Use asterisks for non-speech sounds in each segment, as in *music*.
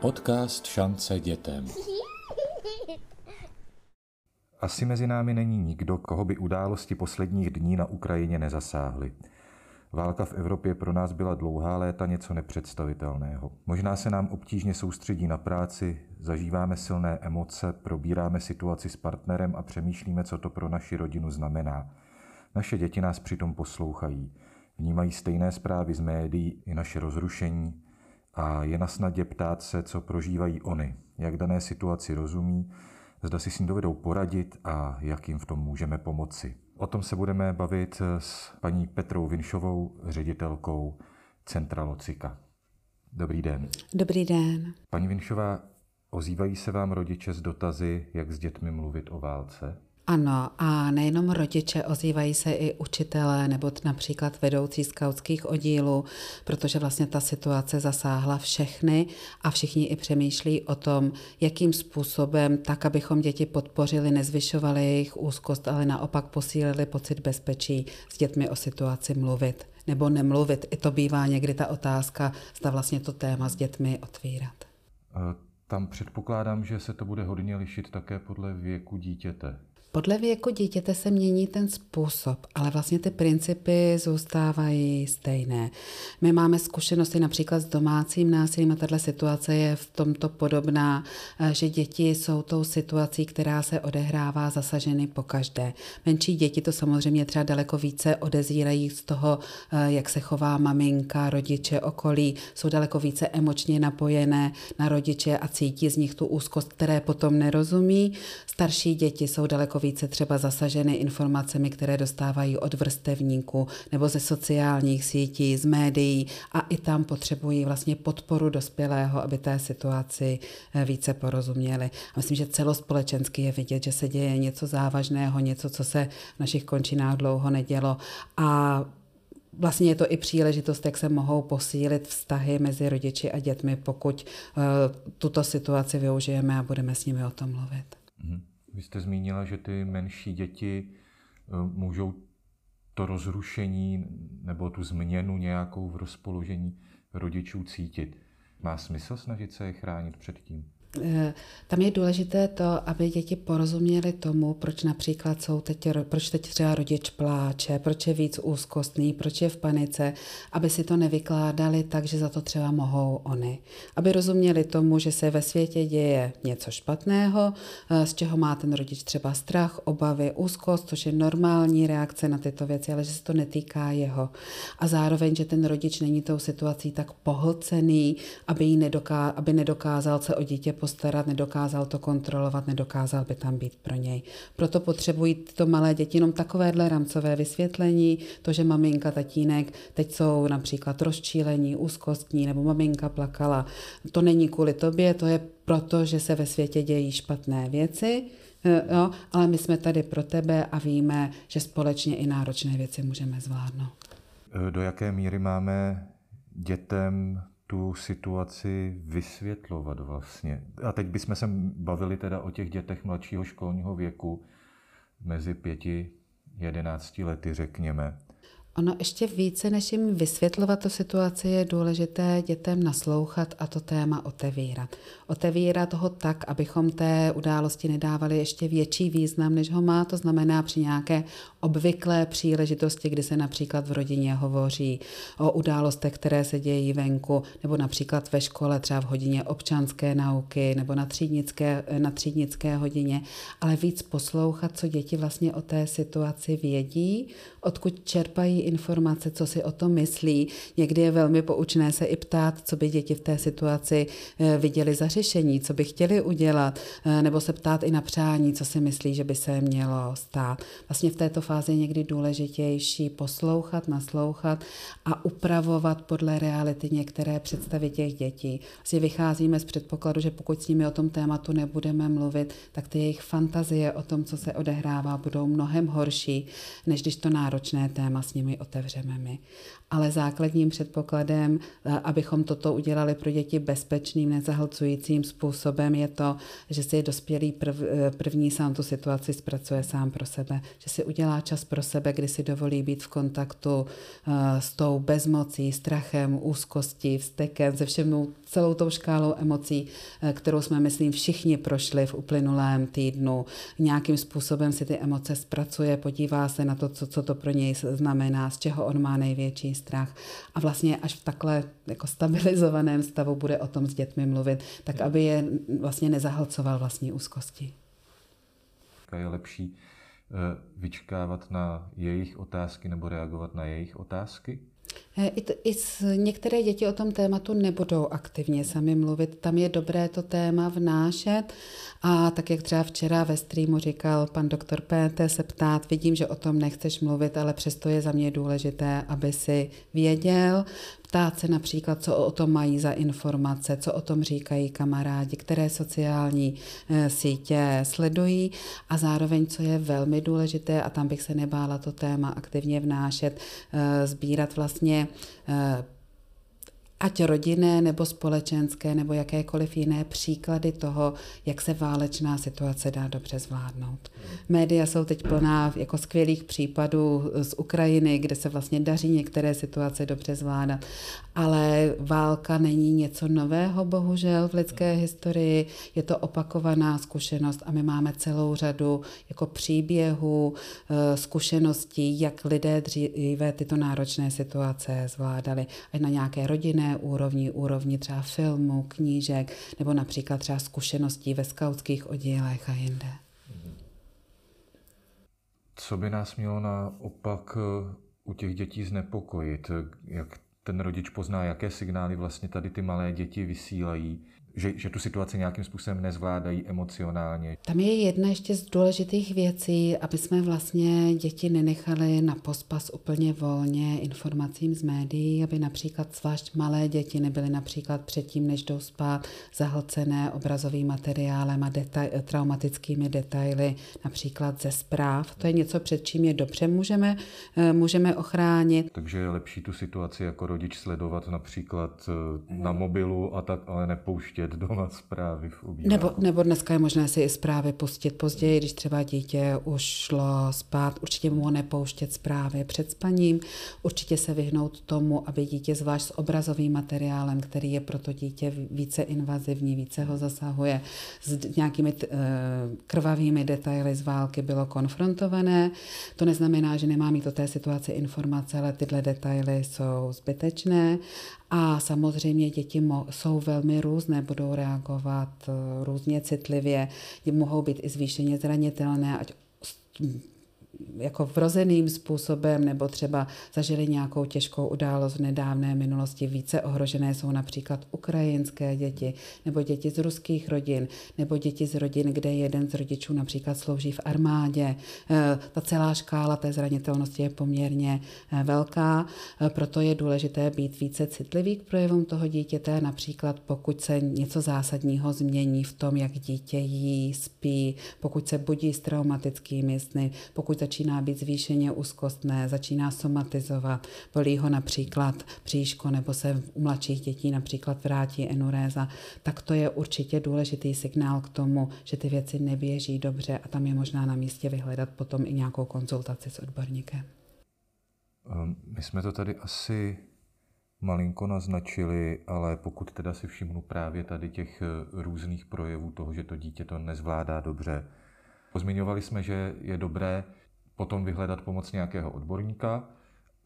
Podcast Šance dětem. *laughs* Asi mezi námi není nikdo, koho by události posledních dní na Ukrajině nezasáhly. Válka v Evropě pro nás byla dlouhá léta něco nepředstavitelného. Možná se nám obtížně soustředí na práci, zažíváme silné emoce, probíráme situaci s partnerem a přemýšlíme, co to pro naši rodinu znamená. Naše děti nás přitom poslouchají. Vnímají stejné zprávy z médií i naše rozrušení a je na snadě ptát se, co prožívají oni, jak dané situaci rozumí, zda si s ní dovedou poradit a jak jim v tom můžeme pomoci. O tom se budeme bavit s paní Petrou Vinšovou, ředitelkou Centra Locika. Dobrý den. Dobrý den. Paní Vinšová, ozývají se vám rodiče s dotazy, jak s dětmi mluvit o válce? Ano, a nejenom rodiče, ozývají se i učitelé nebo například vedoucí skautských oddílů, protože vlastně ta situace zasáhla všechny a všichni i přemýšlí o tom, jakým způsobem, tak abychom děti podpořili, nezvyšovali jejich úzkost, ale naopak posílili pocit bezpečí s dětmi o situaci mluvit nebo nemluvit. I to bývá někdy ta otázka, zda vlastně to téma s dětmi otvírat. Tam předpokládám, že se to bude hodně lišit také podle věku dítěte. Podle věku dítěte se mění ten způsob, ale vlastně ty principy zůstávají stejné. My máme zkušenosti například s domácím násilím a tato situace je v tomto podobná, eh, že děti jsou tou situací, která se odehrává zasaženy po každé. Menší děti to samozřejmě třeba daleko více odezírají z toho, eh, jak se chová maminka, rodiče, okolí, jsou daleko více emočně napojené na rodiče a cítí z nich tu úzkost, které potom nerozumí. Starší děti jsou daleko více třeba zasaženy informacemi, které dostávají od vrstevníků nebo ze sociálních sítí, z médií a i tam potřebují vlastně podporu dospělého, aby té situaci eh, více porozuměli. A myslím, že celospolečensky je vidět, že se děje něco závažného, něco, co se v našich končinách dlouho nedělo a Vlastně je to i příležitost, jak se mohou posílit vztahy mezi rodiči a dětmi, pokud uh, tuto situaci využijeme a budeme s nimi o tom mluvit. Mm-hmm. Vy jste zmínila, že ty menší děti eh, můžou to rozrušení nebo tu změnu nějakou v rozpoložení rodičů cítit. Má smysl snažit se je chránit před tím? Eh, tam je důležité to, aby děti porozuměly tomu, proč například jsou teď, proč teď třeba rodič pláče, proč je víc úzkostný, proč je v panice, aby si to nevykládali tak, že za to třeba mohou oni. Aby rozuměli tomu, že se ve světě děje něco špatného, eh, z čeho má ten rodič třeba strach, obavy, úzkost, což je normální reakce na tyto věci, ale že se to netýká jeho. A zároveň, že ten rodič není tou situací tak pohlcený, aby, nedoká, aby nedokázal se o dítě postarat, nedokázal to kontrolovat, nedokázal by tam být pro něj. Proto potřebují tyto malé děti jenom takovéhle rámcové vysvětlení, to, že maminka, tatínek teď jsou například rozčílení, úzkostní, nebo maminka plakala. To není kvůli tobě, to je proto, že se ve světě dějí špatné věci, eh, Jo, ale my jsme tady pro tebe a víme, že společně i náročné věci můžeme zvládnout. Do jaké míry máme dětem tu situaci vysvětlovat vlastně. A teď bychom se bavili teda o těch dětech mladšího školního věku, mezi pěti, jedenácti lety, řekněme. Ono ještě více, než jim vysvětlovat tu situaci, je důležité dětem naslouchat a to téma otevírat. Otevírat ho tak, abychom té události nedávali ještě větší význam, než ho má. To znamená při nějaké obvyklé příležitosti, kdy se například v rodině hovoří o událostech, které se dějí venku, nebo například ve škole, třeba v hodině občanské nauky, nebo na třídnické, na třídnické hodině, ale víc poslouchat, co děti vlastně o té situaci vědí, odkud čerpají informace, co si o tom myslí. Někdy je velmi poučné se i ptát, co by děti v té situaci eh, viděli za řešení, co by chtěli udělat, eh, nebo se ptát i na přání, co si myslí, že by se mělo stát. Vlastně v této fázi je někdy důležitější poslouchat, naslouchat a upravovat podle reality některé představy těch dětí. Vlastně vycházíme z předpokladu, že pokud s nimi o tom tématu nebudeme mluvit, tak ty jejich fantazie o tom, co se odehrává, budou mnohem horší, než když to náročné téma s nimi otevřeme my. Ale základním předpokladem, eh, abychom toto udělali pro děti bezpečným, nezahlcujícím způsobem, je to, že si dospělý prv, eh, první sám tu situaci zpracuje sám pro sebe, že si udělá čas pro sebe, kdy si dovolí být v kontaktu s tou bezmocí, strachem, úzkostí, vztekem, ze všem celou tou škálou emocí, kterou jsme, myslím, všichni prošli v uplynulém týdnu. Nějakým způsobem si ty emoce zpracuje, podívá se na to, co, co to pro něj znamená, z čeho on má největší strach. A vlastně až v takhle jako stabilizovaném stavu bude o tom s dětmi mluvit, tak aby je vlastně nezahlcoval vlastní úzkosti. Je lepší eh, vyčkávat na jejich otázky nebo reagovat na jejich otázky? Eh, I, t, I s, některé děti o tom tématu nebudou aktivně sami mluvit. Tam je dobré to téma vnášet a tak, jak třeba včera ve streamu říkal pan doktor PT, se ptát, vidím, že o tom nechceš mluvit, ale přesto je za mě důležité, aby si věděl, ptát se například, co o tom mají za informace, co o tom říkají kamarádi, které sociální eh, sítě sledují. A zároveň, co je velmi důležité, a tam bych se nebála to téma aktivně vnášet, eh, sbírat vlastně eh, ať rodinné nebo společenské nebo jakékoliv jiné příklady toho, jak se válečná situace dá dobře zvládnout. Média jsou teď plná jako skvělých případů z Ukrajiny, kde se vlastně daří některé situace dobře zvládat, ale válka není něco nového, bohužel, v lidské historii. Je to opakovaná zkušenost a my máme celou řadu jako příběhů, eh, zkušeností, jak lidé dříve tyto náročné situace zvládali, ať na nějaké rodinné úrovni, úrovni třeba filmu, knížek nebo například třeba zkušeností ve skautských oddílech a jinde. Co by nás mělo naopak eh, u těch dětí znepokojit? Jak ten rodič pozná, jaké signály vlastně tady ty malé děti vysílají? Že, že tu situaci nějakým způsobem nezvládají emocionálně. Tam je jedna ještě z důležitých věcí, aby jsme vlastně děti nenechali na pospas úplně volně informacím z médií, aby například zvlášť malé děti nebyly například předtím, než jdou spát, zahlcené obrazovým materiálem a deta- traumatickými detaily, například ze zpráv. To je něco, před čím je dobře můžeme, eh, můžeme ochránit. Takže je lepší tu situaci jako rodič sledovat například eh, na mobilu a tak, ale nepouštět vidět doma zprávy v obýváku. Nebo, nebo dneska je možné si i zprávy pustit později, když třeba dítě už šlo spát. Určitě mu nepouštět zprávy před spaním. Určitě se vyhnout tomu, aby dítě zvlášť s obrazovým materiálem, který je pro to dítě více invazivní, více ho zasahuje, s nějakými t, eh, krvavými detaily z války bylo konfrontované. To neznamená, že nemá mít o té situaci informace, ale tyhle detaily jsou zbytečné a samozřejmě děti jsou velmi různé, budou reagovat uh, různě citlivě, mohou být i zvýšeně zranitelné, ať jako vrozeným způsobem nebo třeba zažili nějakou těžkou událost v nedávné minulosti. Více ohrožené jsou například ukrajinské děti nebo děti z ruských rodin nebo děti z rodin, kde jeden z rodičů například slouží v armádě. Eh, ta celá škála té zranitelnosti je poměrně eh, velká, eh, proto je důležité být více citlivý k projevům toho dítěte, například pokud se něco zásadního změní v tom, jak dítě jí, spí, pokud se budí s traumatickými sny, pokud začíná být zvýšeně úzkostné, začíná somatizovat, bolí ho například příško nebo se u mladších dětí například vrátí enuréza, tak to je určitě důležitý signál k tomu, že ty věci neběží dobře a tam je možná na místě vyhledat potom i nějakou konzultaci s odborníkem. Ehm, my jsme to tady asi malinko naznačili, ale pokud teda si všimnu právě tady těch eh, různých projevů toho, že to dítě to nezvládá dobře, Pozmiňovali jsme, že je dobré potom vyhledat pomoc nějakého odborníka,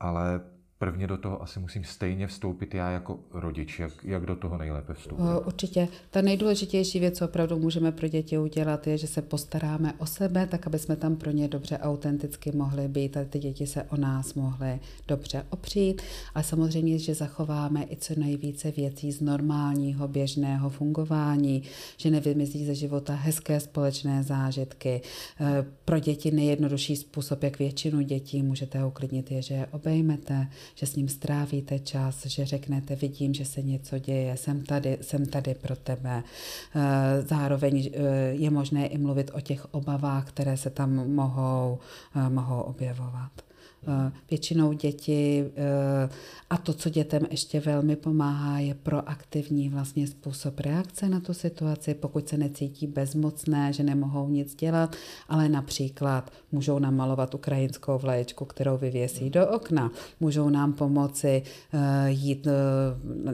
ale prvně do toho asi musím stejně vstoupit já jako rodič. Jak, jak do toho nejlépe vstoupit? Určitě. Ta nejdůležitější věc, co opravdu můžeme pro děti udělat, je, že se postaráme o sebe, tak aby jsme tam pro ně dobře autenticky mohli být a ty děti se o nás mohly dobře opřít. A samozřejmě, že zachováme i co nejvíce věcí z normálního, běžného fungování, že nevymizí ze života hezké společné zážitky. E, pro děti nejjednodušší způsob, jak většinu dětí můžete uklidnit, je, že je obejmete, že s ním strávíte čas, že řeknete, vidím, že se něco děje, jsem tady, jsem tady pro tebe. Eh, zároveň eh, je možné i mluvit o těch obavách, které se tam mohou, eh, mohou objevovat. Eh, většinou děti eh, a to, co dětem ještě velmi pomáhá, je proaktivní vlastně způsob reakce na tu situaci, pokud se necítí bezmocné, že nemohou nic dělat, ale například můžou namalovat ukrajinskou vlaječku, kterou vyvěsí do okna, můžou nám pomoci eh, jít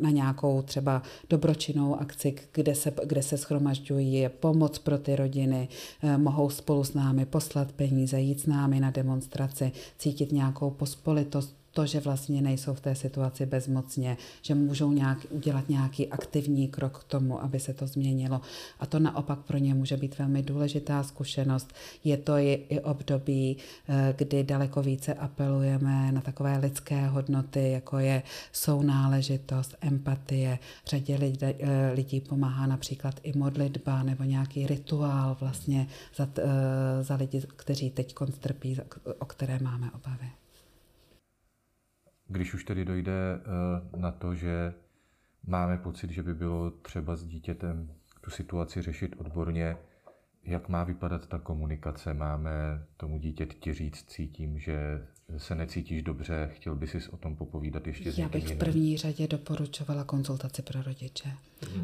na nějakou třeba dobročinnou akci, kde se, kde se schromažďují, je pomoc pro ty rodiny, mohou spolu s námi poslat peníze, jít s námi na demonstraci, cítit nějakou pospolitost, to, že vlastně nejsou v té situaci bezmocně, že můžou nějak, udělat nějaký aktivní krok k tomu, aby se to změnilo. A to naopak pro ně může být velmi důležitá zkušenost. Je to i, i období, eh, kdy daleko více apelujeme na takové lidské hodnoty, jako je sounáležitost, empatie. Řadě lidí, eh, lidí pomáhá například i modlitba nebo nějaký rituál vlastně za, eh, za lidi, kteří teď trpí, o které máme obavy. Když už tedy dojde eh, na to, že máme pocit, že by bylo třeba s dítětem tu situaci řešit odborně, jak má vypadat ta komunikace? Máme tomu dítěti říct, cítím, že se necítíš dobře, chtěl by si o tom popovídat ještě Já bych v první řadě doporučovala konzultaci pro rodiče.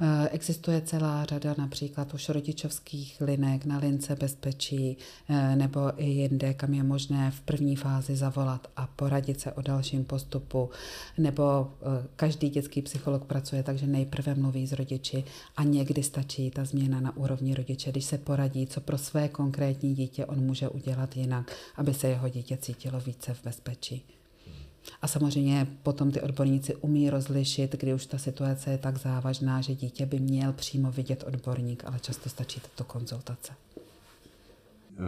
Eh, existuje celá řada například už rodičovských linek na lince bezpečí eh, nebo i jinde, kam je možné v první fázi zavolat a poradit se o dalším postupu. Nebo eh, každý dětský psycholog pracuje tak, že nejprve mluví s rodiči a někdy stačí ta změna na úrovni rodiče, když se poradí, co pro své konkrétní dítě on může udělat jinak, aby se jeho dítě cítilo více v bezpečí. A samozřejmě potom ty odborníci umí rozlišit, kdy už ta situace je tak závažná, že dítě by měl přímo vidět odborník, ale často stačí tato konzultace.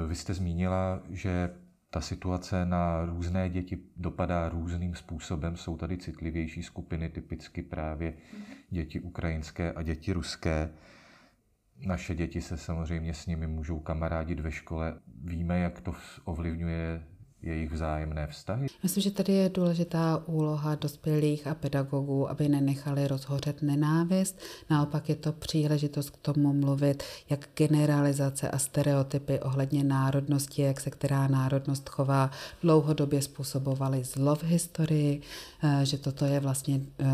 Vy jste zmínila, že ta situace na různé děti dopadá různým způsobem. Jsou tady citlivější skupiny, typicky právě děti ukrajinské a děti ruské. Naše děti se samozřejmě s nimi můžou kamarádit ve škole. Víme, jak to ovlivňuje jejich vzájemné vztahy? Myslím, že tady je důležitá úloha dospělých a pedagogů, aby nenechali rozhořet nenávist. Naopak je to příležitost k tomu mluvit, jak generalizace a stereotypy ohledně národnosti, jak se která národnost chová, dlouhodobě způsobovaly zlo v historii, eh, že toto je vlastně eh,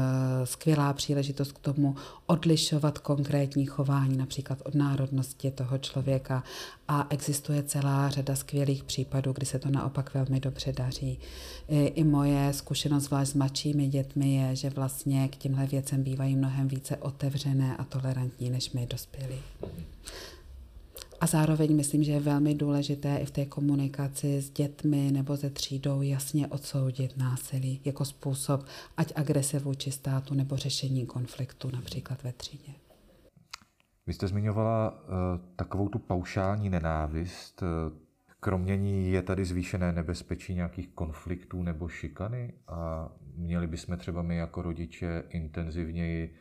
skvělá příležitost k tomu odlišovat konkrétní chování, například od národnosti toho člověka. A existuje celá řada skvělých případů, kdy se to naopak velmi dobře daří. I, i moje zkušenost zvlášť s mladšími dětmi je, že vlastně k těmhle věcem bývají mnohem více otevřené a tolerantní než my dospělí. A zároveň myslím, že je velmi důležité i v té komunikaci s dětmi nebo ze třídou jasně odsoudit násilí jako způsob, ať agrese vůči státu nebo řešení konfliktu například ve třídě. Vy jste zmiňovala uh, takovou tu paušální nenávist. Kromě ní je tady zvýšené nebezpečí nějakých konfliktů nebo šikany? A měli bychom třeba my jako rodiče intenzivněji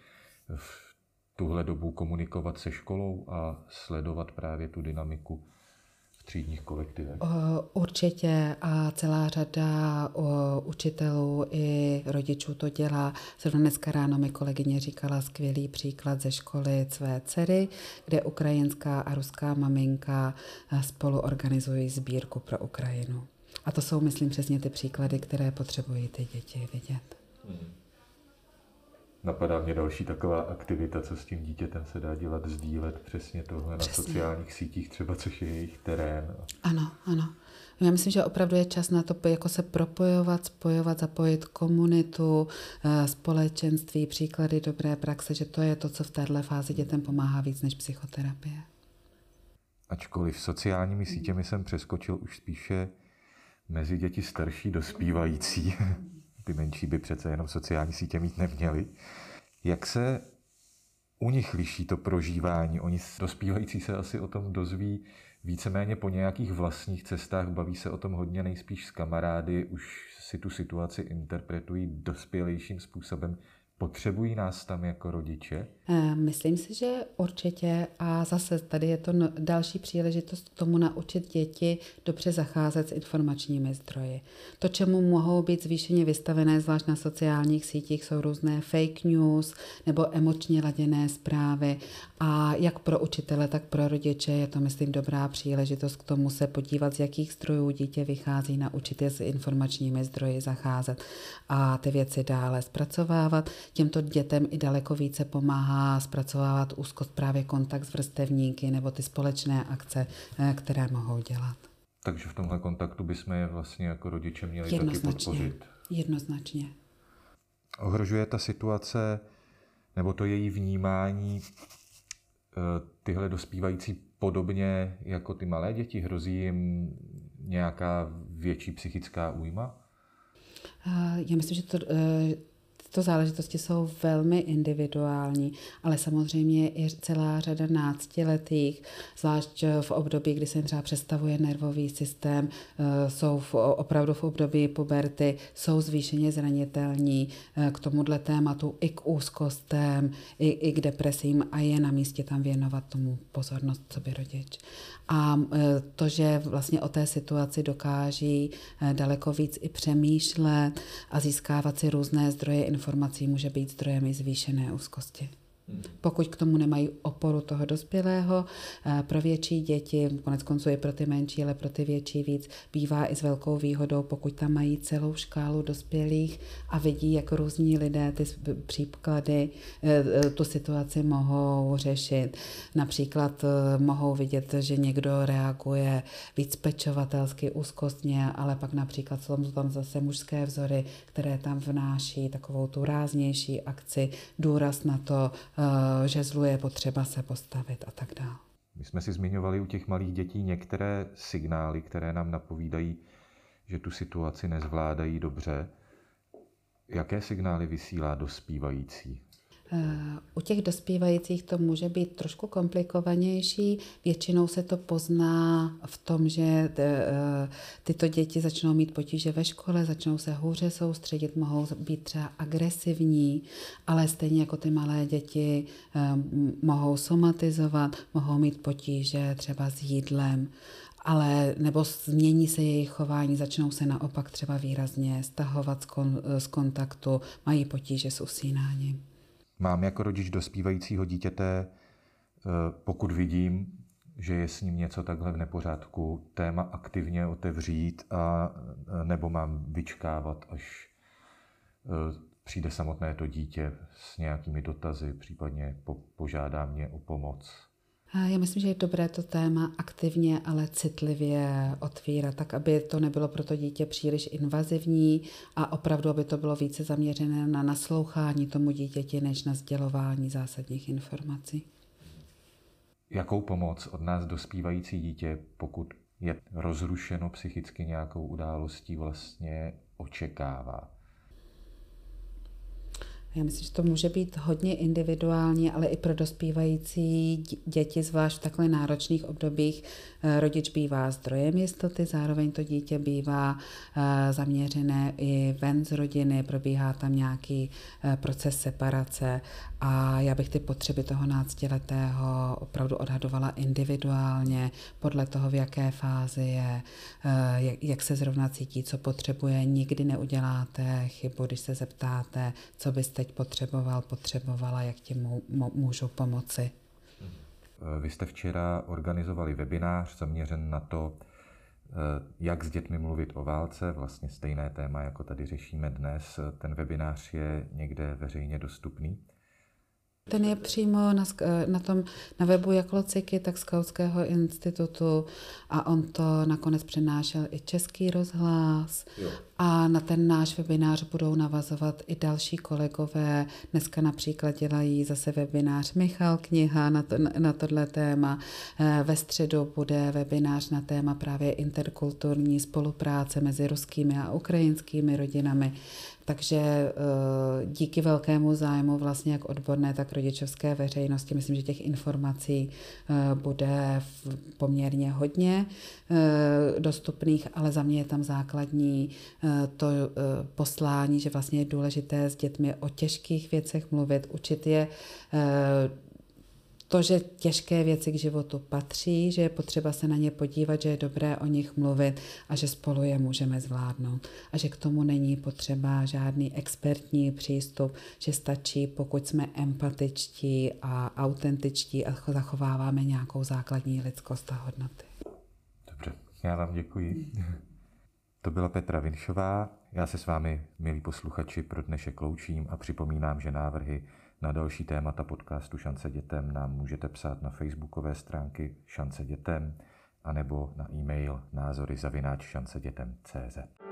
v tuhle dobu komunikovat se školou a sledovat právě tu dynamiku třídních kolektivech? Určitě a celá řada učitelů i rodičů to dělá. Zrovna dneska ráno mi kolegyně říkala skvělý příklad ze školy své dcery, kde ukrajinská a ruská maminka spolu organizují sbírku pro Ukrajinu. A to jsou, myslím, přesně ty příklady, které potřebují ty děti vidět. Hmm. Napadá mě další taková aktivita, co s tím dítětem se dá dělat, sdílet přesně tohle přesně. na sociálních sítích, třeba což je jejich terén. Ano, ano. Já myslím, že opravdu je čas na to jako se propojovat, spojovat, zapojit komunitu, eh, společenství, příklady dobré praxe, že to je to, co v této fázi dětem pomáhá víc než psychoterapie. Ačkoliv sociálními sítěmi jsem přeskočil už spíše mezi děti starší dospívající. *laughs* Ty menší by přece jenom sociální sítě mít neměli. Jak se u nich liší to prožívání? Oni dospívající se asi o tom dozví víceméně po nějakých vlastních cestách, baví se o tom hodně nejspíš s kamarády, už si tu situaci interpretují dospělejším způsobem. Potřebují nás tam jako rodiče? Eh, myslím si, že určitě a zase tady je to další příležitost k tomu naučit děti dobře zacházet s informačními zdroji. To, čemu mohou být zvýšeně vystavené, zvlášť na sociálních sítích, jsou různé fake news nebo emočně laděné zprávy a jak pro učitele, tak pro rodiče je to, myslím, dobrá příležitost k tomu se podívat, z jakých zdrojů dítě vychází, naučit je s informačními zdroji zacházet a ty věci dále zpracovávat. Těmto dětem i daleko více pomáhá zpracovávat úzkost právě kontakt s vrstevníky nebo ty společné akce, eh, které mohou dělat. Takže v tomhle kontaktu bychom je vlastně jako rodiče měli taky podpořit. Jednoznačně. Ohrožuje ta situace nebo to její vnímání eh, tyhle dospívající podobně jako ty malé děti? Hrozí jim nějaká větší psychická újma? Eh, já myslím, že to Tyto záležitosti jsou velmi individuální, ale samozřejmě i celá řada náctiletých, zvlášť v období, kdy se třeba přestavuje nervový systém, eh, jsou v, opravdu v období puberty, jsou zvýšeně zranitelní eh, k tomuhle tématu i k úzkostem, i, i k depresím a je na místě tam věnovat tomu pozornost, co by rodič. A eh, to, že vlastně o té situaci dokáží daleko víc i přemýšlet a získávat si různé zdroje informací může být zdrojem i zvýšené úzkosti. Pokud k tomu nemají oporu toho dospělého, eh, pro větší děti, konec konců je pro ty menší, ale pro ty větší víc, bývá i s velkou výhodou, pokud tam mají celou škálu dospělých a vidí, jak různí lidé ty příklady, eh, eh, tu situaci mohou řešit. Například mohou vidět, že někdo reaguje víc pečovatelsky, úzkostně, ale pak například jsou tam zase mužské vzory, které tam vnáší takovou tu ráznější akci, důraz na to, Eh, žezlu je potřeba se postavit a tak dále. My jsme si zmiňovali u těch malých dětí některé signály, které nám napovídají, že tu situaci nezvládají dobře. Jaké signály vysílá dospívající? U těch dospívajících to může být trošku komplikovanější. Většinou se to pozná v tom, že eh, tyto děti začnou mít potíže ve škole, začnou se hůře soustředit, mohou být třeba agresivní, ale stejně jako ty malé děti eh, mohou somatizovat, mohou mít potíže třeba s jídlem ale nebo změní se jejich chování, začnou se naopak třeba výrazně stahovat z, kon, z kontaktu, mají potíže s usínáním mám jako rodič dospívajícího dítěte, eh, pokud vidím, že je s ním něco takhle v nepořádku, téma aktivně otevřít a eh, nebo mám vyčkávat, až eh, přijde samotné to dítě s nějakými dotazy, případně požádá mě o pomoc. Já myslím, že je dobré to téma aktivně, ale citlivě otvírat, tak aby to nebylo pro to dítě příliš invazivní a opravdu, aby to bylo více zaměřené na naslouchání tomu dítěti, než na sdělování zásadních informací. Jakou pomoc od nás dospívající dítě, pokud je rozrušeno psychicky nějakou událostí, vlastně očekává? Já myslím, že to může být hodně individuální, ale i pro dospívající děti, zvlášť v takhle náročných obdobích, eh, rodič bývá zdrojem jistoty, zároveň to dítě bývá eh, zaměřené i ven z rodiny, probíhá tam nějaký eh, proces separace a já bych ty potřeby toho náctiletého opravdu odhadovala individuálně, podle toho, v jaké fázi je, jak se zrovna cítí, co potřebuje. Nikdy neuděláte chybu, když se zeptáte, co byste teď potřeboval, potřebovala, jak ti můžu pomoci. Vy jste včera organizovali webinář zaměřen na to, eh, jak s dětmi mluvit o válce, vlastně stejné téma, jako tady řešíme dnes. Ten webinář je někde veřejně dostupný. Ten je přímo na, na, tom, na webu jak Lociky, tak Skautského institutu a on to nakonec přenášel i Český rozhlas jo. A na ten náš webinář budou navazovat i další kolegové. Dneska například dělají zase webinář Michal Kniha na, to, na tohle téma. Eh, ve středu bude webinář na téma právě interkulturní spolupráce mezi ruskými a ukrajinskými rodinami. Takže eh, díky velkému zájmu vlastně jak odborné, tak rodičovské veřejnosti, myslím, že těch informací eh, bude poměrně hodně dostupných, ale za mě je tam základní to poslání, že vlastně je důležité s dětmi o těžkých věcech mluvit, učit je to, že těžké věci k životu patří, že je potřeba se na ně podívat, že je dobré o nich mluvit a že spolu je můžeme zvládnout. A že k tomu není potřeba žádný expertní přístup, že stačí, pokud jsme empatičtí a autentičtí a zachováváme nějakou základní lidskost a hodnoty. Dobře, já vám děkuji. *laughs* To byla Petra Vinšová. Já se s vámi, milí posluchači, pro dnešek loučím a připomínám, že návrhy na další témata podcastu Šance dětem nám můžete psát na facebookové stránky Šance dětem anebo na e-mail názory zavináč šancedětem.cz.